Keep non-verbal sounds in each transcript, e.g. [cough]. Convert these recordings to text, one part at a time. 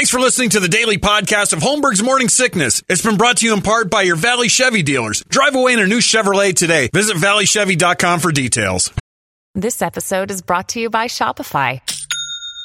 Thanks for listening to the daily podcast of Holmberg's Morning Sickness. It's been brought to you in part by your Valley Chevy dealers. Drive away in a new Chevrolet today. Visit valleychevy.com for details. This episode is brought to you by Shopify.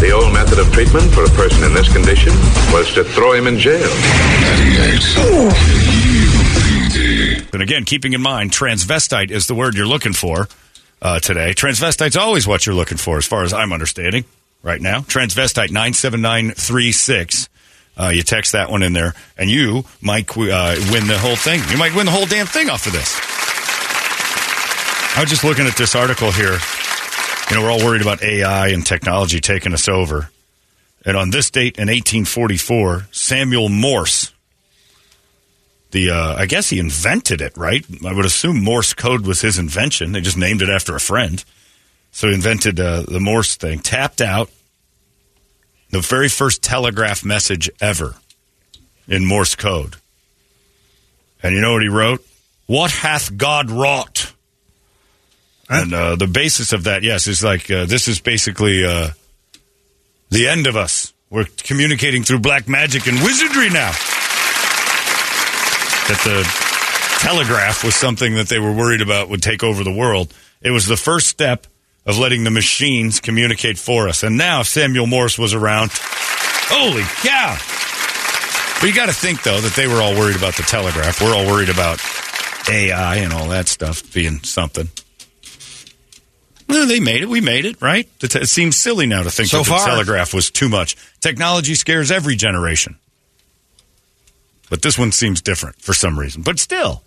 The old method of treatment for a person in this condition was to throw him in jail. 98. And again, keeping in mind, transvestite is the word you're looking for uh, today. Transvestite's always what you're looking for, as far as I'm understanding right now. Transvestite 97936. Uh, you text that one in there, and you might uh, win the whole thing. You might win the whole damn thing off of this. I was just looking at this article here. You know, we're all worried about AI and technology taking us over. And on this date in 1844, Samuel Morse, the uh, I guess he invented it, right? I would assume Morse code was his invention. They just named it after a friend. So he invented uh, the Morse thing. Tapped out the very first telegraph message ever in Morse code. And you know what he wrote? What hath God wrought? And uh, the basis of that, yes, is like uh, this is basically uh, the end of us. We're communicating through black magic and wizardry now. That the telegraph was something that they were worried about would take over the world. It was the first step of letting the machines communicate for us. And now Samuel Morse was around. Holy cow! But you got to think though that they were all worried about the telegraph. We're all worried about AI and all that stuff being something. They made it. We made it, right? It, seems silly now to think So that far. the telegraph was too much. Technology scares every generation. But this one seems different for some reason. But still.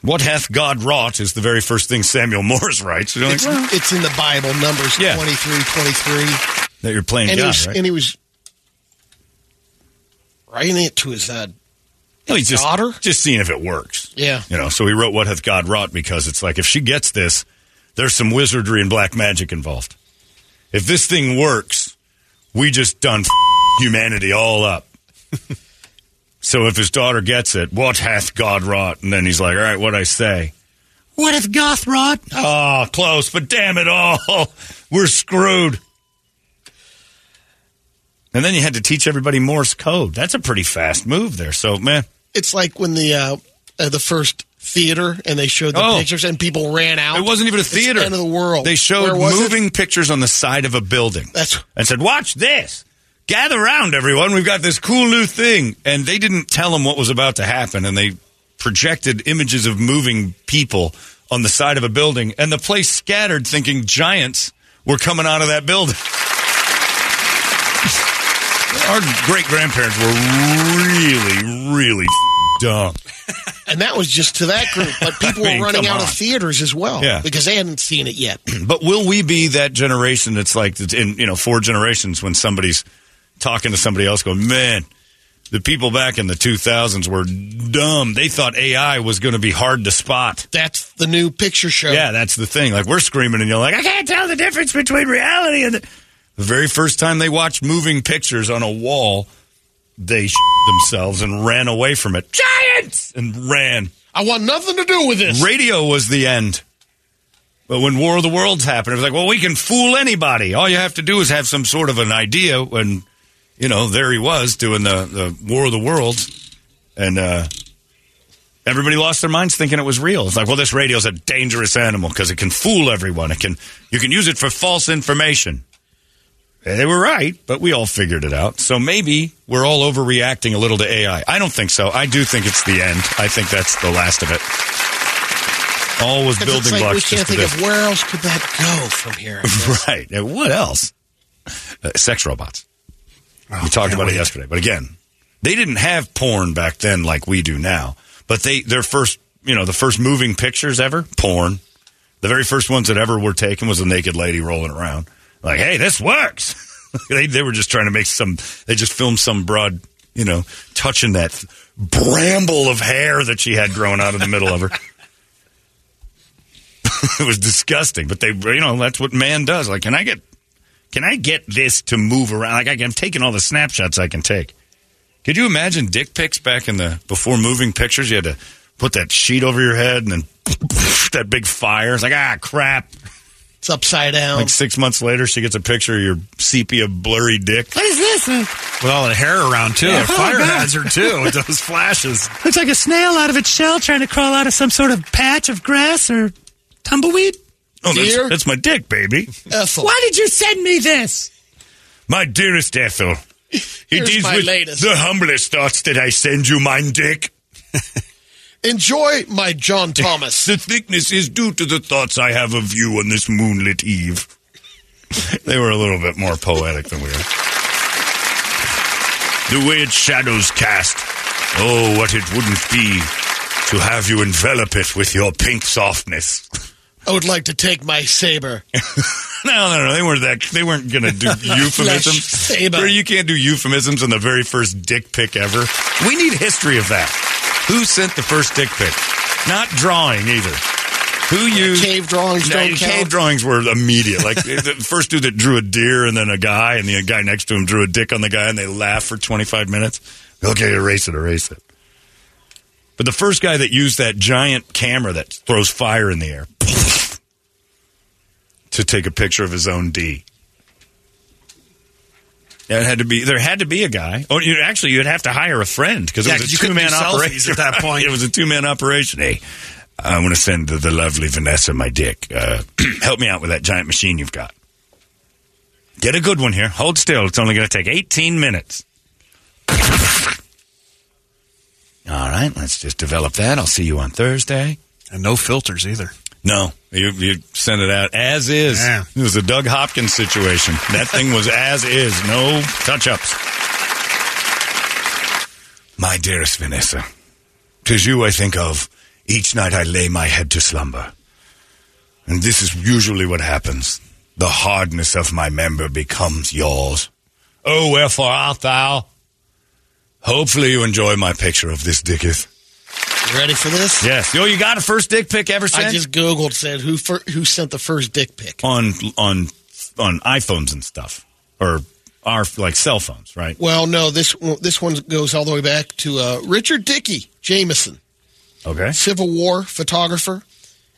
What hath God wrought is the very first thing Samuel [laughs] Morse writes. Like, It's, well, it's in the Bible, Numbers Yeah. 23, 23. that you're playing And, he God, was, right? and he was writing it to his uh, No, he's just, daughter? just seeing if it works. Yeah. You know, so he wrote What Hath God Wrought because it's like if she gets this, there's some wizardry and black magic involved. If this thing works, we just done humanity all up. [laughs] so if his daughter gets it, what hath God wrought? And then he's like, all right, what I say? What if God wrought? Oh, close, but damn it all. [laughs] We're screwed. And then you had to teach everybody Morse code. That's a pretty fast move there. So, man, It's like when the uh, uh, the first theater and they showed the Oh. pictures and people ran out. It wasn't even a It's the theater. end of the world. They showed was it? moving pictures on the side of a building. That's- and said, "Watch this. Gather around, everyone. We've got this cool new thing." And they didn't tell them what was about to happen, and they projected images of moving people on the side of a building, and the place scattered, thinking giants were coming out of that building. [laughs] Our great grandparents were really, really dumb. And that was just to that group. But [laughs] people I mean, were running out on. of theaters as well Yeah. because they hadn't seen it yet. [clears throat] But will we be that generation that's like in you know four generations when somebody's talking to somebody else going, man, the people back in the 2000s were dumb. They thought AI was going to be hard to spot. That's the new picture show. Yeah, that's the thing. Like we're screaming and you're like, I can't tell the difference between reality and the, the very first time they watched moving pictures on a wall, they themselves and ran away from it. Giants and ran. I want nothing to do with this. Radio was the end. But when War of the Worlds happened, it was like, well, we can fool anybody. All you have to do is have some sort of an idea. When, you know, there he was doing the, the War of the Worlds. And uh, everybody lost their minds thinking it was real. It's like, well, this radio's a dangerous animal because it can fool everyone. It can You can use it for false information. They were right, but we all figured it out. So maybe we're all overreacting a little to AI. I don't think so. I do think it's the end. I think that's the last of it. All was building like blocks we can't think of where else could that go from here. [laughs] Right. And what else? Uh, sex robots. Oh, we talked about it yesterday. But again, they didn't have porn back then like we do now. But they their first, you know, the first moving pictures ever, porn. The very first ones that ever were taken was a naked lady rolling around. Like, hey, this works. [laughs] they they were just trying to make some. They just filmed some broad, you know, touching that bramble of hair that she had growing out of the middle of her. [laughs] it was disgusting, but they, you know, that's what man does. Like, can I get, can I get this to move around? Like, I- I'm taking all the snapshots I can take. Could you imagine dick pics back in the before moving pictures? You had to put that sheet over your head and then [laughs] that big fire. It's like ah crap. It's upside down. Like six months later, she gets a picture of your sepia blurry dick. what is this? With all the hair around, too. Yeah. A oh, fire Oh, God. hazard, too, with those [laughs] flashes. Looks like a snail out of its shell trying to crawl out of some sort of patch of grass or tumbleweed. Oh, that's, that's my dick, baby. Ethel. Why did you send me this? My dearest Ethel, it Here's is my with latest. the humblest thoughts that I send you mine dick. [laughs] Enjoy my John Thomas. [laughs] The thickness is due to the thoughts I have of you on this moonlit eve. they were a little bit more poetic than we are. The way its shadows cast. Oh, what it wouldn't be to have you envelop it with your pink softness. I would like to take my saber. [laughs] No, no, no. They weren't that. They weren't going to do [laughs] euphemisms. saber. You can't do euphemisms on the very first dick pic ever. We need history of that. Who sent the first dick pic? Not drawing either. Who used Cave drawings No, don't cave count. drawings were immediate. Like the first dude that drew a deer and then a guy, and the guy next to him drew a dick on the guy, and they laughed for twenty five minutes. Okay, erase it, erase it. But the first guy that used that giant camera that throws fire in the air to take a picture of his own D. It had to be. There had to be a guy. Oh, you actually you'd have to hire a friend because it Yeah, was a two man operation at that [laughs] point. it was a two man operation. Hey, I want to send the, the lovely Vanessa my dick. Uh, [clears throat] help me out with that giant machine you've got. Get a good one here. Hold still. It's only going to take 18 minutes. All right, let's just develop that. I'll see you on Thursday. And no filters either. No, you, you send it out as is. Yeah. It was a Doug Hopkins situation. That [laughs] thing was as is, no touch ups. My dearest Vanessa, tis you I think of each night I lay my head to slumber. And this is usually what happens. The hardness of my member becomes yours. Oh, wherefore art thou? Hopefully you enjoy my picture of this dicketh. You ready for this? Yes. Yo, you got a first dick pic ever sent? I just googled said who fir- who sent the first dick pic. on on on iPhones and stuff, or our like cell phones, right? Well, no, this one- this one goes all the way back to uh, Richard Dickey Jameson, Okay. Civil War photographer,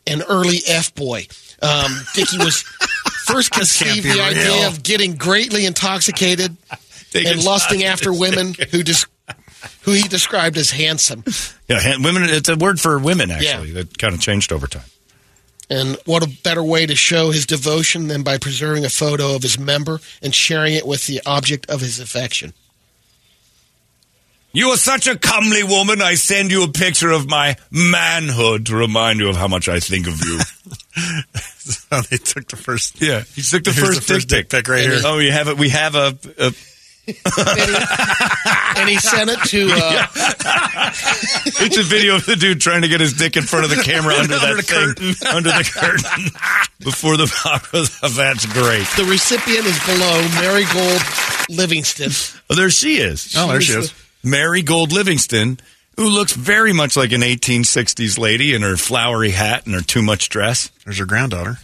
and early F boy. Um, Dickey was [laughs] first conceived the idea of getting greatly intoxicated [laughs] and lusting after women who just who he described as handsome. Yeah, han- women. It's a word for women actually that kind of changed over time. And what a better way to show his devotion than by preserving a photo of his member and sharing it with the object of his affection. You are such a comely woman. I send you a picture of my manhood to remind you of how much I think of you. [laughs] So they took the first. yeah, he took the Here's first, the first dick dick pic right here. Oh, you have it. We have a. a And he, and he sent it to uh, [laughs] it's a video of the dude trying to get his dick in front of the camera under, Under that the thing, [laughs] under the curtain before the. [laughs] That's great. the recipient is below Marigold Livingston. Oh, there she is. Oh, there she is. Marigold Livingston, who looks very much like an 1860s lady in her flowery hat and her too much dress. There's her granddaughter.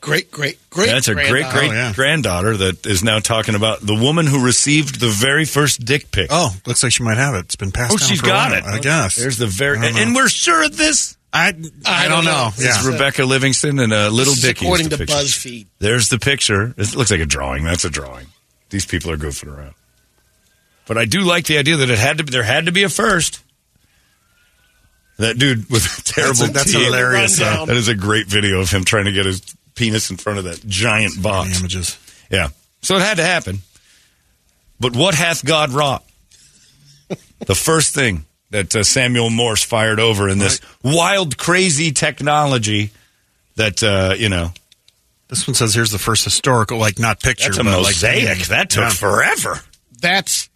Great, great, great. That's a great, great Oh, yeah. granddaughter that is now talking about the woman who received the very first dick pic. Oh, looks like she might have it. It's been passed Oh, down she's for a got while, it. I guess. There's the very, I and we're sure of this. I, I, don't know. Yeah. It's Rebecca Livingston and a little This is Dicky. according the to picture. BuzzFeed. There's the picture. It looks like a drawing. That's a drawing. These people are goofing around. But I do like the idea that it had to be, there had to be a first. That dude with terrible That's a- that's hilarious, though. That is a great video of him trying to get his penis in front of that giant box. Images. Yeah. So it had to happen. But what hath God wrought? [laughs] the first thing that uh, Samuel Morse fired over in this wild, crazy technology that, uh, you know, This one says here's the first historical, like not picture, that's a but like mosaic. that took Yeah. forever. That's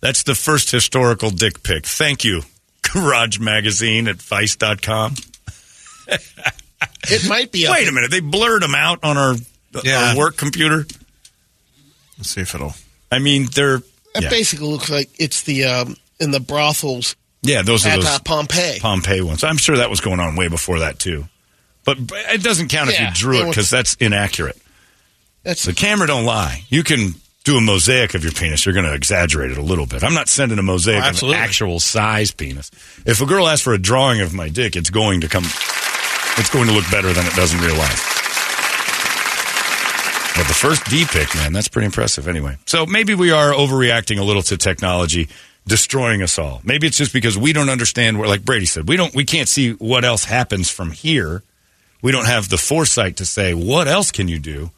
That's the first historical dick pic. Thank you, [laughs] Garage Magazine at Vice.com. [laughs] it. Might be. Wait a minute. They blurred them out on our, Yeah. our work computer. Let's see if it'll. I mean, they're That yeah, basically looks like it's the um, in the brothels yeah those are those uh, Pompeii. Pompeii ones. I'm sure that was going on way before that too. But, but it doesn't count if you drew it it because that's inaccurate. That's The camera don't lie. You can do a mosaic of your penis. You're going to exaggerate it a little bit. I'm not sending a mosaic Oh, of an actual size penis. If a girl asks for a drawing of my dick, it's going to come. It's going to look better than it does in real life. But the first D pic, man, that's pretty impressive. Anyway, so maybe we are overreacting a little to technology destroying us all. Maybe it's just because we don't understand where, like Brady said, we don't, we can't see what else happens from here. We don't have the foresight to say what else can you do.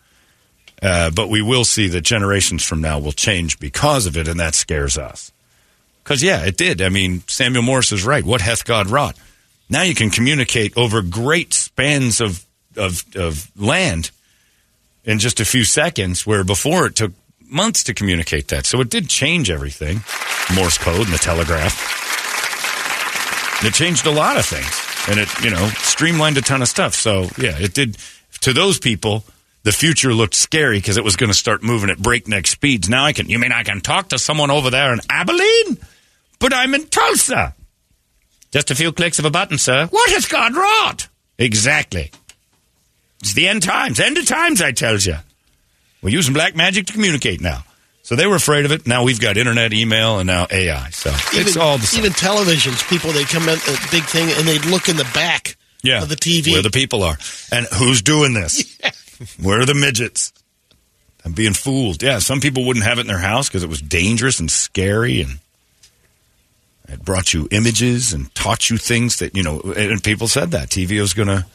Uh, but we will see that generations from now will change because of it, and that scares us. Because yeah, it did. I mean, Samuel Morris is right. What hath God wrought? Now you can communicate over great spans of of, of land in just a few seconds, where before it took months to communicate that. So it did change everything. Morse code and the telegraph. It changed a lot of things, and it you know streamlined a ton of stuff. So yeah, it did. To those people, the future looked scary because it was going to start moving at breakneck speeds. Now I can. You mean I can talk to someone over there in Abilene, but I'm in Tulsa. Just a few clicks of a button, sir. What has God wrought? Exactly. It's the end times. End of times, I tells you. We're using black magic to communicate now. So they were afraid of it. Now we've got internet, email, and now AI. So it's even, all the same. even televisions. People they come in a big thing and they look in the back yeah. of the TV. Where the people are. And who's doing this? [laughs] Yeah. Where are the midgets? I'm being fooled. Yeah, some people wouldn't have it in their house because it was dangerous and scary and it brought you images and taught you things that, you know, and people said that. TV was going to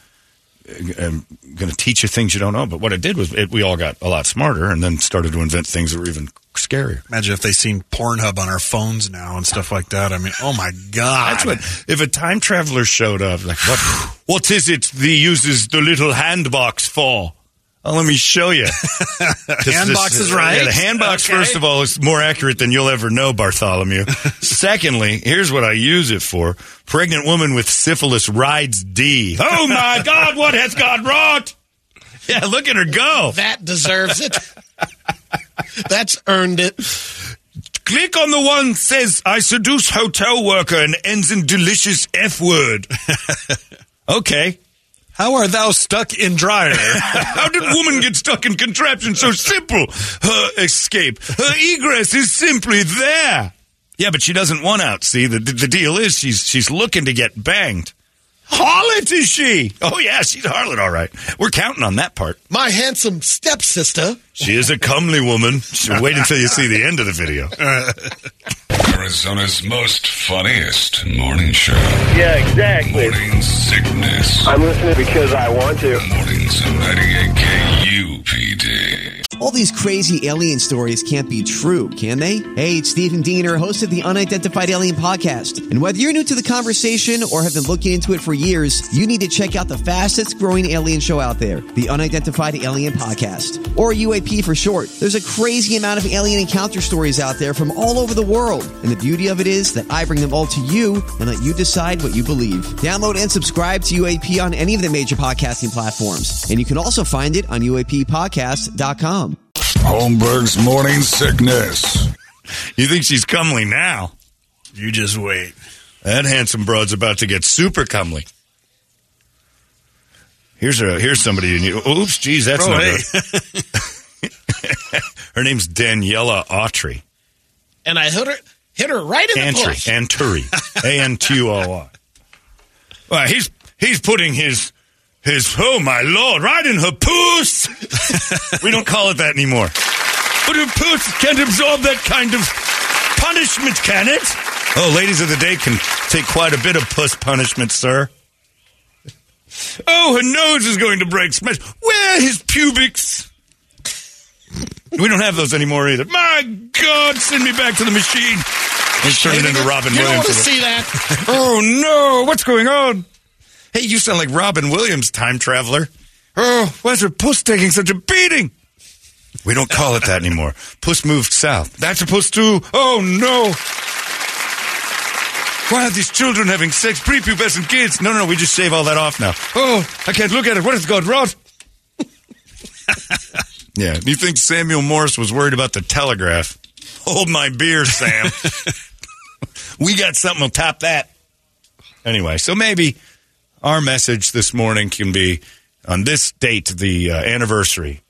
um, going to teach you things you don't know. But what it did was it, we all got a lot smarter and then started to invent things that were even scarier. Imagine if they seen Pornhub on our phones now and stuff like that. I mean, oh my god! That's what. If a time traveler showed up, like what? what is it? The uses the little hand box for? Oh, let me show you. [laughs] Hand box is uh, right. Yeah, the handbox, Okay. first of all, is more accurate than you'll ever know, Bartholomew. [laughs] Secondly, here's what I use it for: pregnant woman with syphilis rides D. Oh my [laughs] God! What has God wrought? Yeah, look at her go. that deserves it. That's earned it. Click on the one says I seduce hotel worker and ends in delicious F word. okay. How are thou stuck in dryer? [laughs] How did woman get stuck in contraption so simple? Her escape, her egress is simply there. Yeah, but she doesn't want out. See, the the deal is she's she's looking to get banged. Harlot is she? Oh yeah, she's a harlot, all right. We're counting on that part. My handsome stepsister. She is a comely woman. Wait until you see the end of the video. [laughs] Arizona's most funniest morning show. Yeah, exactly. Morning sickness. I'm listening because I want to. Mornings at 98 KUPD. All these crazy alien stories can't be true, can they? Hey, it's Stephen Diener, host of the Unidentified Alien Podcast. And whether you're new to the conversation or have been looking into it for years, you need to check out the fastest growing alien show out there, the Unidentified Alien Podcast, or UAP for short. There's a crazy amount of alien encounter stories out there from all over the world. And the beauty of it is that I bring them all to you and let you decide what you believe. Download and subscribe to UAP on any of the major podcasting platforms. And you can also find it on UAPpodcast.com. Holmberg's morning sickness. You think she's comely now? you just wait. That handsome broad's about to get super comely. Here's a here's somebody in you knew. Oops, geez, that's Oh, not hey. good. [laughs] Her name's Daniela Autry. And I heard her, hit her right in the Antry. puss. Anturi. A N T U R Y. Well, he's he's putting his his oh my lord right in her puss. [laughs] we don't call it that anymore. But her puss can't absorb that kind of punishment, can it? Oh, ladies of the day can take quite a bit of puss punishment, sir. Oh, her nose is going to break. Smash. Where his pubics? We don't have those anymore either. My God, send me back to the machine. He's turning into Robin you Williams. want to see that. [laughs] Oh no, what's going on? Hey, you sound like Robin Williams, time traveler. Oh, why's her puss taking such a beating? We don't call it that anymore. Puss moved south. That's a puss too. Oh no. Why are these children having sex? Prepubescent kids. No, no, no, we just shave all that off now. Oh, I can't look at it. What has God wrought? Yeah. You think Samuel Morse was worried about the telegraph? Hold my beer, Sam. [laughs] [laughs] we got something to top that. Anyway, so maybe our message this morning can be on this date, the uh, anniversary,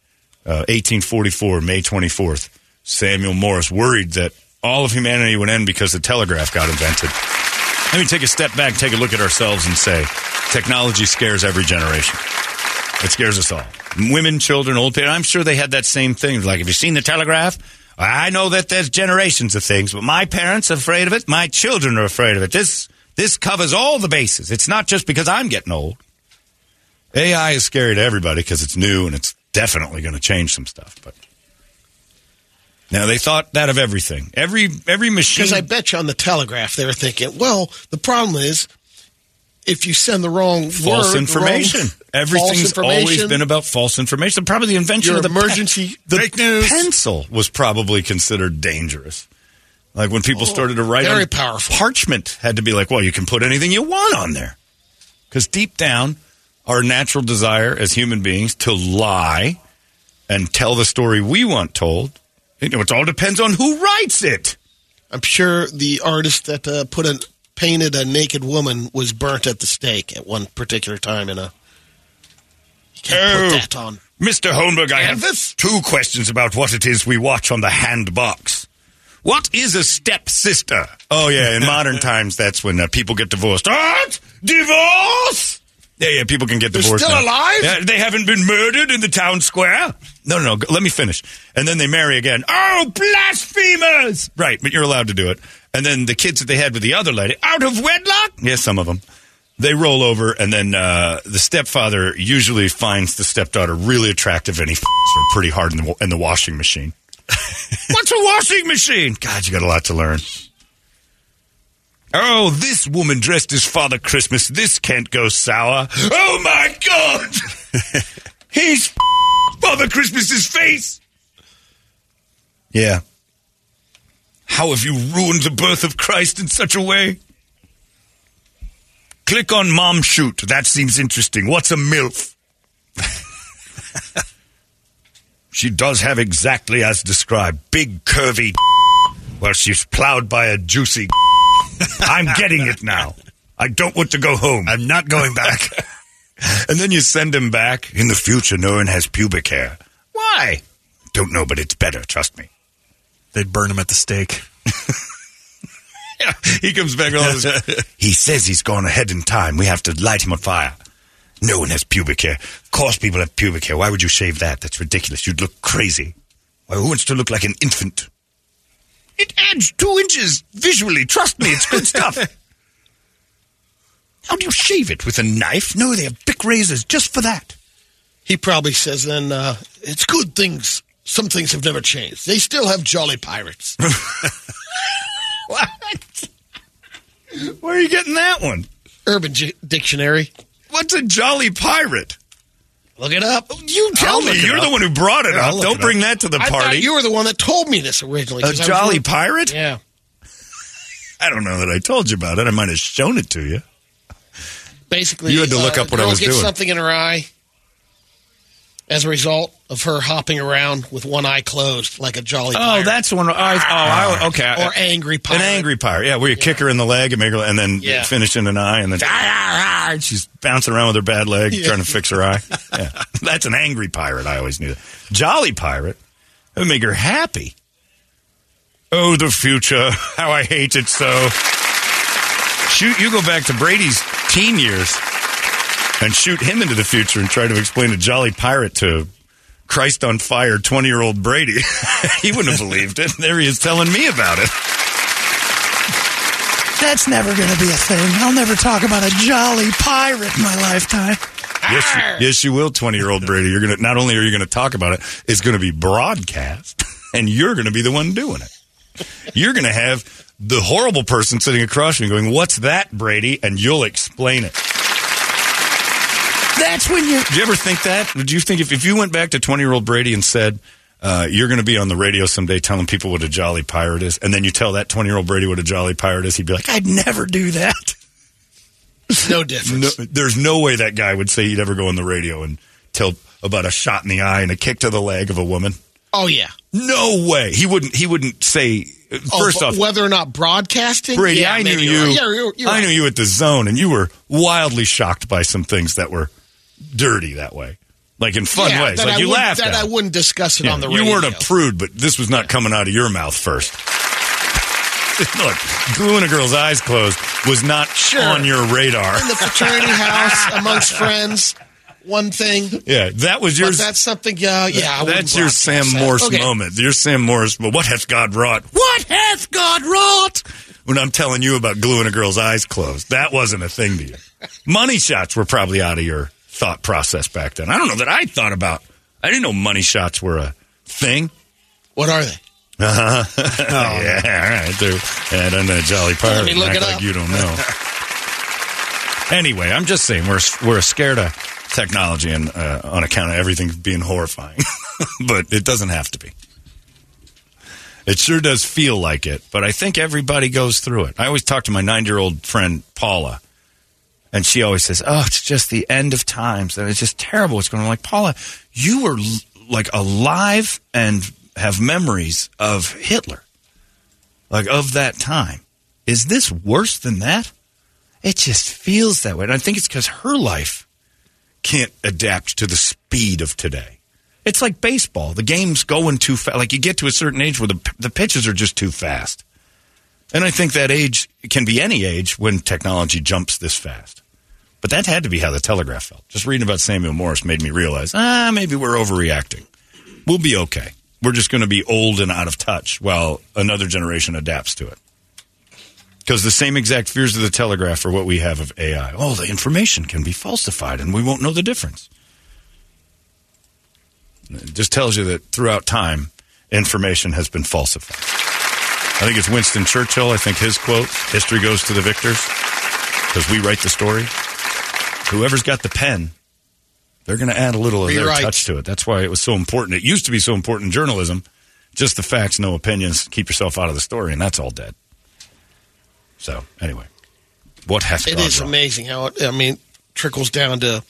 uh, 1844, May 24th. Samuel Morse worried that all of humanity would end because the telegraph got invented. Let me take a step back, take a look at ourselves, and say technology scares every generation. It scares us all. Women, children, old people. I'm sure they had that same thing. Like, have you seen the telegraph? I know that there's generations of things, but my parents are afraid of it. My children are afraid of it. This this covers all the bases. It's not just because I'm getting old. AI is scary to everybody because it's new and it's definitely going to change some stuff. But now they thought that of everything. Every every machine. Because I bet you on the telegraph they were thinking, well, the problem is if you send the wrong false word, information. wrong- Everything's information, always been about false information. Probably the invention Your of the emergency the fake news. pencil was probably considered dangerous. Like when people started to write Oh, very on powerful. parchment, had to be like, well, you can put anything you want on there, because deep down, our natural desire as human beings to lie and tell the story we want told. You know, it all depends on who writes it. I'm sure the artist that uh, put a painted a naked woman was burnt at the stake at one particular time in a. You can't Oh. put that on. Mr. Holmberg, I have Canvas? two questions about what it is we watch on the hand box. What is a stepsister? Oh, yeah, in modern [laughs] times, that's when uh, people get divorced. What? Divorce? Yeah, yeah, people can get They're divorced. still now. alive? Yeah, they haven't been murdered in the town square? No, no, no, g- let me finish. And then they marry again. Oh, blasphemers! Right, but you're allowed to do it. And then the kids that they had with the other lady, out of wedlock? Yes, some of them. They roll over, and then uh, the stepfather usually finds the stepdaughter really attractive, and he f- her pretty hard in the, in the washing machine. [laughs] What's a washing machine? God, you got a lot to learn. Oh, this woman dressed as Father Christmas. This can't go sour. Oh my God! [laughs] He's Father Christmas's face. Yeah. How have you ruined the birth of Christ in such a way? Click on Mom Shoot. That seems interesting. What's a MILF? [laughs] she does have exactly as described big, curvy. [laughs] Well, she's plowed by a juicy. [laughs] I'm getting it now. I don't want to go home. I'm not going back. [laughs] and then you send him back. In the future, no one has pubic hair. Why? Don't know, but it's better. Trust me. They'd burn him at the stake. Yeah, [laughs] he comes back with all this. he says he's gone ahead in time. We have to light him on fire. No one has pubic hair. Of course, people have pubic hair. Why would you shave that? That's ridiculous. You'd look crazy. Why, who wants to look like an infant? It adds two inches visually. Trust me, it's good stuff. How do you shave it? With a knife? No, they have big razors just for that. He probably says then, uh, it's good things. Some things have never changed. They still have jolly pirates. [laughs] What? Where are you getting that one? Urban J- Dictionary. What's a jolly pirate? Look it up. You tell me. You're up. the one who brought it Yeah, up. Don't it bring up. that to the I party. thought you were the one that told me this originally. a 'cause I was jolly really- pirate? Yeah. [laughs] I don't know that I told you about it. I might have shown it to you. Basically, You had to look uh, up what I was doing. something in her eye as a result of her hopping around with one eye closed like a jolly Oh, that's the one. Oh, I, oh I, okay. or angry pirate. An angry pirate. Yeah, where you kick her in the leg and make her, and then Yeah. finish in an eye, and then [laughs] "Ah, ah, ah," she's bouncing around with her bad leg, Yeah. trying to fix her eye. Yeah, [laughs] that's an angry pirate. I always knew that. Jolly pirate. That would make her happy. Oh, the future! [laughs] How I hate it so. Shoot, you go back to Brady's teen years and shoot him into the future and try to explain a jolly pirate to Christ on fire 20 year old Brady. [laughs] he wouldn't have believed it. There he is telling me about it. That's never going to be a thing. I'll never talk about a jolly pirate in my lifetime. Yes, you, yes, you will, 20 year old Brady. You're going to, not only are you going to talk about it, it's going to be broadcast [laughs] and you're going to be the one doing it. You're going to have the horrible person sitting across from you going, What's that, Brady? And you'll explain it. That's when you. Did you ever think that? Did you think if, if you went back to 20 year old Brady and said, uh, you're going to be on the radio someday telling people what a jolly pirate is, and then you tell that 20 year old Brady what a jolly pirate is, he'd be like, I'd never do that. No difference. No, there's no way that guy would say he'd ever go on the radio and tell about a shot in the eye and a kick to the leg of a woman? Oh yeah. No way. He wouldn't. He wouldn't say. Oh, First but off, whether or not broadcasting. Brady, yeah, I knew you. right. Yeah, you're- you're I right. knew you at the zone, and you were wildly shocked by some things that were dirty that way, like in fun Yeah, ways. Like I you laughed That at. I wouldn't discuss it Yeah, on the radio. you weren't a prude, but this was not coming out of your mouth first. [laughs] Look, gluing a girl's eyes closed was not Sure. on your radar. in the fraternity house amongst friends. One thing, Yeah, that was yours. that's something. Uh, yeah, I That's your Sam. Morse Okay. moment. Your Sam Morse. But what hath God wrought? What hath God wrought? When I'm telling you about gluing a girl's eyes closed, that wasn't a thing to you. Money shots were probably out of your thought process back then. I don't know that I thought about. I didn't know money shots were a thing. What are they? Uh-huh. [laughs] oh, yeah, all right. They're, don't know, Jolly Pirate. me look Act it like up. you don't know. [laughs] anyway, I'm just saying we're we're scared of technology and uh, on account of everything being horrifying, [laughs] but it doesn't have to be. It sure does feel like it, but I think everybody goes through it. I always talk to my nine year old friend Paula, and she always says, "Oh, it's just the end of times, and it's just terrible what's going on." I'm like Paula, you were like alive and have memories of Hitler, like of that time. Is this worse than that? It just feels that way, and I think it's because her life can't adapt to the speed of today. It's like baseball; the game's going too fast. Like you get to a certain age where the the pitches are just too fast. And I think that age can be any age when technology jumps this fast. But that had to be how the Telegraph felt. Just reading about Samuel Morris made me realize, ah, maybe we're overreacting. We'll be okay. We're just going to be old and out of touch while another generation adapts to it. Because the same exact fears of the Telegraph are what we have of AI. Oh, the information can be falsified and we won't know the difference. It just tells you that throughout time, information has been falsified. I think it's Winston Churchill. I think his quote, history goes to the victors, because we write the story. Whoever's got the pen, they're going to add a little of their Rewrite. touch to it. That's why it was so important. It used to be so important in journalism. Just the facts, no opinions. Keep yourself out of the story, and that's all dead. So, anyway, what has It is wrong? amazing how it, I mean, trickles down to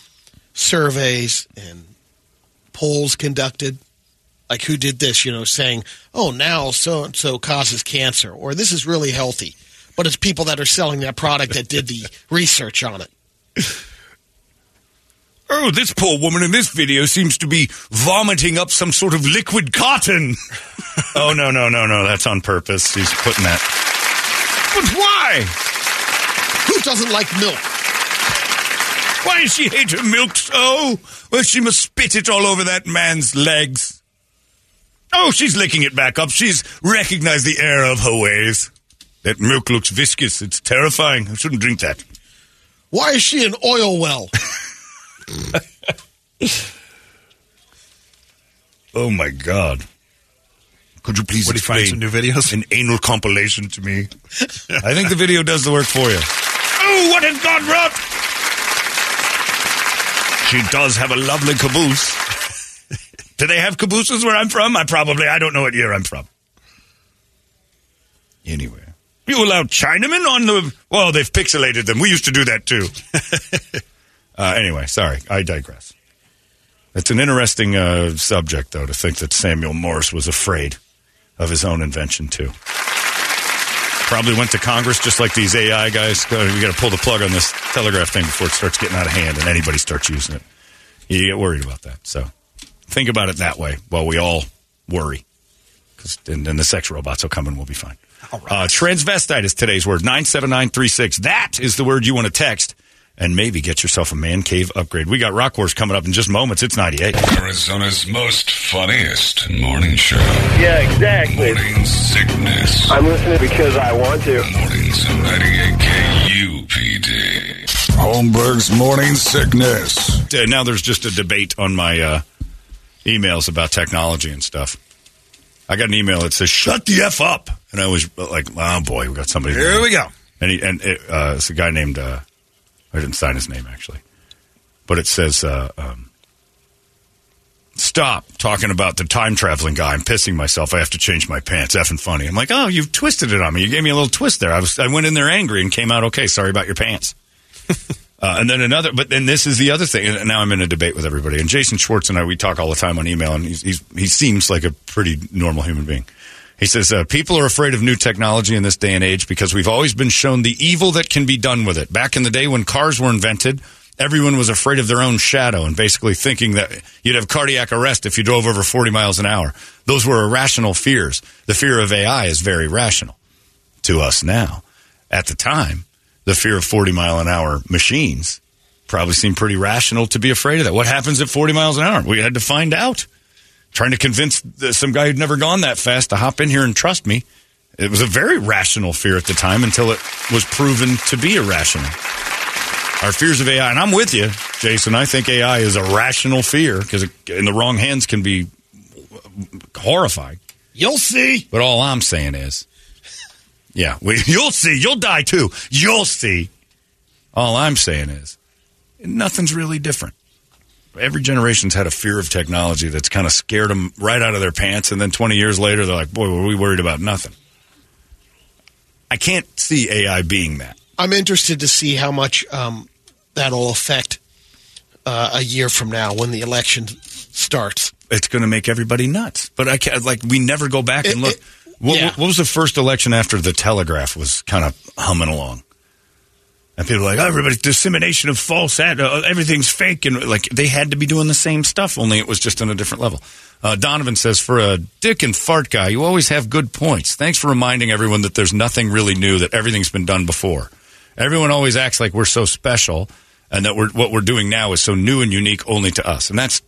surveys and polls conducted. Like who did this, you know, saying, oh, now so and so causes cancer, or this is really healthy. But it's people that are selling that product that did the [laughs] research on it. Oh, this poor woman in this video seems to be vomiting up some sort of liquid cotton. [laughs] oh, no, no, no, no. That's on purpose. He's putting that. But why? Who doesn't like milk? Why does she hate her milk so? Well, she must spit it all over that man's legs. Oh, she's licking it back up. She's recognized the error of her ways. That milk looks viscous. It's terrifying. I shouldn't drink that. Why is she an oil well? [laughs] [sighs] Oh my God! Could you please Would he find some new videos? an anal compilation to me? [laughs] I think the video does the work for you. Oh, what has God wrought? She does have a lovely caboose. [laughs] Do they have cabooses where I'm from? I probably I don't know what year I'm from. Anyway, you allow Chinamen on the? Well, they've pixelated them. We used to do that too. [laughs] uh, anyway, sorry, I digress. It's an interesting uh, subject, though, to think that Samuel Morse was afraid of his own invention, too. Probably went to Congress just like these AI guys. We got to pull the plug on this telegraph thing before it starts getting out of hand and anybody starts using it. You get worried about that. So think about it that way while we all worry. Because then, then the sex robots will come and we'll be fine. Uh, transvestite is today's word 97936. That is the word you want to text and maybe get yourself a man cave upgrade. We got Rock Wars coming up in just moments. It's 98. Arizona's most funniest morning show. Yeah, exactly. Morning sickness. I'm listening because I want to. Mornings on 98 KUPD. Holmberg's morning sickness. uh, now there's just a debate on my uh, emails about technology and stuff. I got an email that says "Shut the f up," and I was like, "Oh boy, we got somebody." Here we go. And he, and it, uh, it's a guy named uh, I didn't sign his name actually, but it says, uh, um, "Stop talking about the time traveling guy. I'm pissing myself. I have to change my pants. Effing funny." I'm like, "Oh, you've twisted it on me. You gave me a little twist there. I was I went in there angry and came out okay. Sorry about your pants." [laughs] Uh, and then another, but then this is the other thing. And now I'm in a debate with everybody. And Jason Schwartz and I, we talk all the time on email, and he's, he's, he seems like a pretty normal human being. He says, uh, people are afraid of new technology in this day and age because we've always been shown the evil that can be done with it. Back in the day when cars were invented, everyone was afraid of their own shadow and basically thinking that you'd have cardiac arrest if you drove over 40 miles an hour. Those were irrational fears. The fear of AI is very rational to us now. At the time, the fear of 40 mile an hour machines probably seemed pretty rational to be afraid of that. What happens at 40 miles an hour? We had to find out. Trying to convince some guy who'd never gone that fast to hop in here and trust me. It was a very rational fear at the time until it was proven to be irrational. Our fears of AI, and I'm with you, Jason. I think AI is a rational fear because in the wrong hands can be horrifying. You'll see. But all I'm saying is, yeah, we, [laughs] you'll see. You'll die too. You'll see. All I'm saying is, nothing's really different. Every generation's had a fear of technology that's kind of scared them right out of their pants, and then 20 years later, they're like, boy, were we worried about nothing? I can't see AI being that. I'm interested to see how much um, that'll affect uh, a year from now when the election starts. It's going to make everybody nuts. But I can't, like, we never go back and It- look. it- what, yeah. what was the first election after the telegraph was kind of humming along? And people were like, oh, everybody's dissemination of false ad, uh, everything's fake. And like, they had to be doing the same stuff, only it was just on a different level. Uh, Donovan says, for a dick and fart guy, you always have good points. Thanks for reminding everyone that there's nothing really new, that everything's been done before. Everyone always acts like we're so special and that we're, what we're doing now is so new and unique only to us. And that's,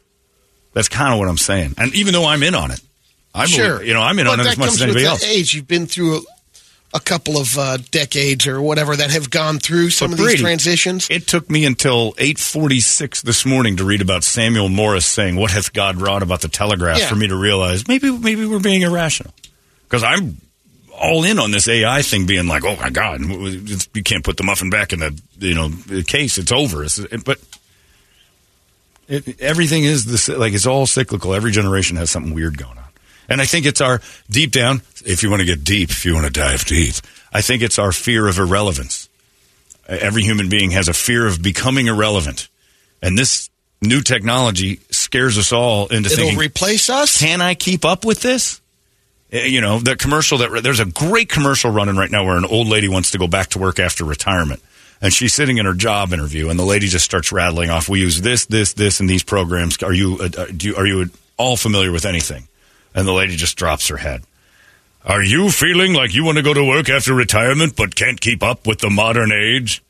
that's kind of what I'm saying. And even though I'm in on it, I'm, sure, you know, I'm in but on it as much as anybody else. Age, you've been through a, a couple of uh, decades or whatever that have gone through some But of these transitions. It took me until 8:46 this morning to read about Samuel Morris saying, "What hath God wrought about the telegraph?" Yeah. for me to realize maybe maybe we're being irrational because I'm all in on this AI thing being like, "Oh my God, you can't put the muffin back in the you know the case; it's over." It's, but it, everything is this like it's all cyclical. Every generation has something weird going on, and I think it's our deep down. If you want to get deep, if you want to dive deep, I think it's our fear of irrelevance. Every human being has a fear of becoming irrelevant, and this new technology scares us all into It'll thinking, replace us. "Can I keep up with this?" Uh, You know, the commercial that there's a great commercial running right now where an old lady wants to go back to work after retirement. And she's sitting in her job interview, and the lady just starts rattling off. We use this, this, this, and these programs. Are you, uh, uh, do you, are you all familiar with anything? And the lady just drops her head. Are you feeling like you want to go to work after retirement but can't keep up with the modern age?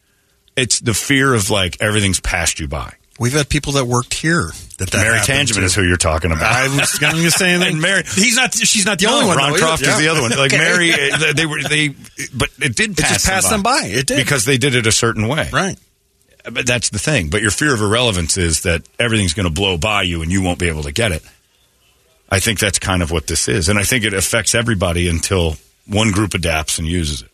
It's the fear of like everything's passed you by. We've had people that worked here that that Mary Tangeman to. is who you're talking about. I was going to say that. [laughs] Mary, He's not. She's not the no, only one. Ron though, Croft either. is the other one. Like Okay. Mary, [laughs] uh, they were they, but it did pass. just passed them by. It did. because they did it a certain way. Right. But that's the thing. But your fear of irrelevance is that everything's going to blow by you and you won't be able to get it. I think that's kind of what this is, and I think it affects everybody until one group adapts and uses it.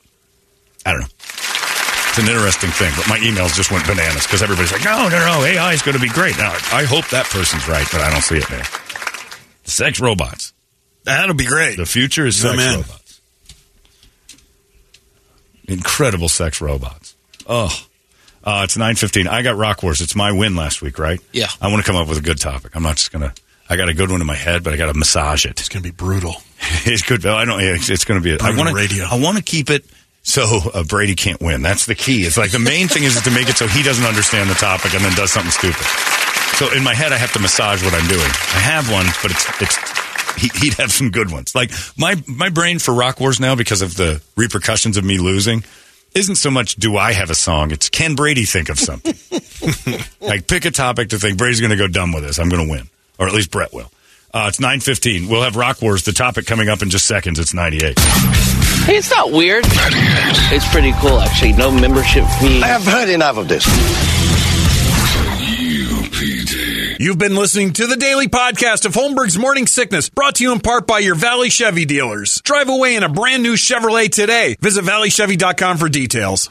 I don't know. It's an interesting thing, but my emails just went bananas because everybody's like, "No, no, no, AI is going to be great." Now, I hope that person's right, but I don't see it, man. Sex robots. That'll be great. The future is sex robots. Incredible sex robots. Oh, uh, it's nine fifteen. I got Rock Wars. It's my win last week, right? Yeah. I want to come up with a good topic. I'm not just gonna. I got a good one in my head, but I got to massage it. It's going to be brutal. [laughs] it's good. I don't. It's, it's going to be. I Brutal want to. radio. I want to keep it so uh, Brady can't win. That's the key. It's like the main thing is to make it so he doesn't understand the topic and then does something stupid. So in my head, I have to massage what I'm doing. I have one, but it's it's he, he'd have some good ones. Like my my brain for Rock Wars now because of the repercussions of me losing isn't so much do I have a song. It's can Brady think of something. [laughs] like pick a topic to think Brady's going to go dumb with this. I'm going to win, or at least Brett will. Uh, it's nine fifteen. We'll have Rock Wars. The topic coming up in just seconds. It's ninety eight. Hey, it's not weird. It's pretty cool, actually. No membership fee. I have heard enough of this. UPD. You've been listening to the daily podcast of Holmberg's Morning Sickness, brought to you in part by your Valley Chevy dealers. Drive away in a brand new Chevrolet today. Visit valleychevy.com for details.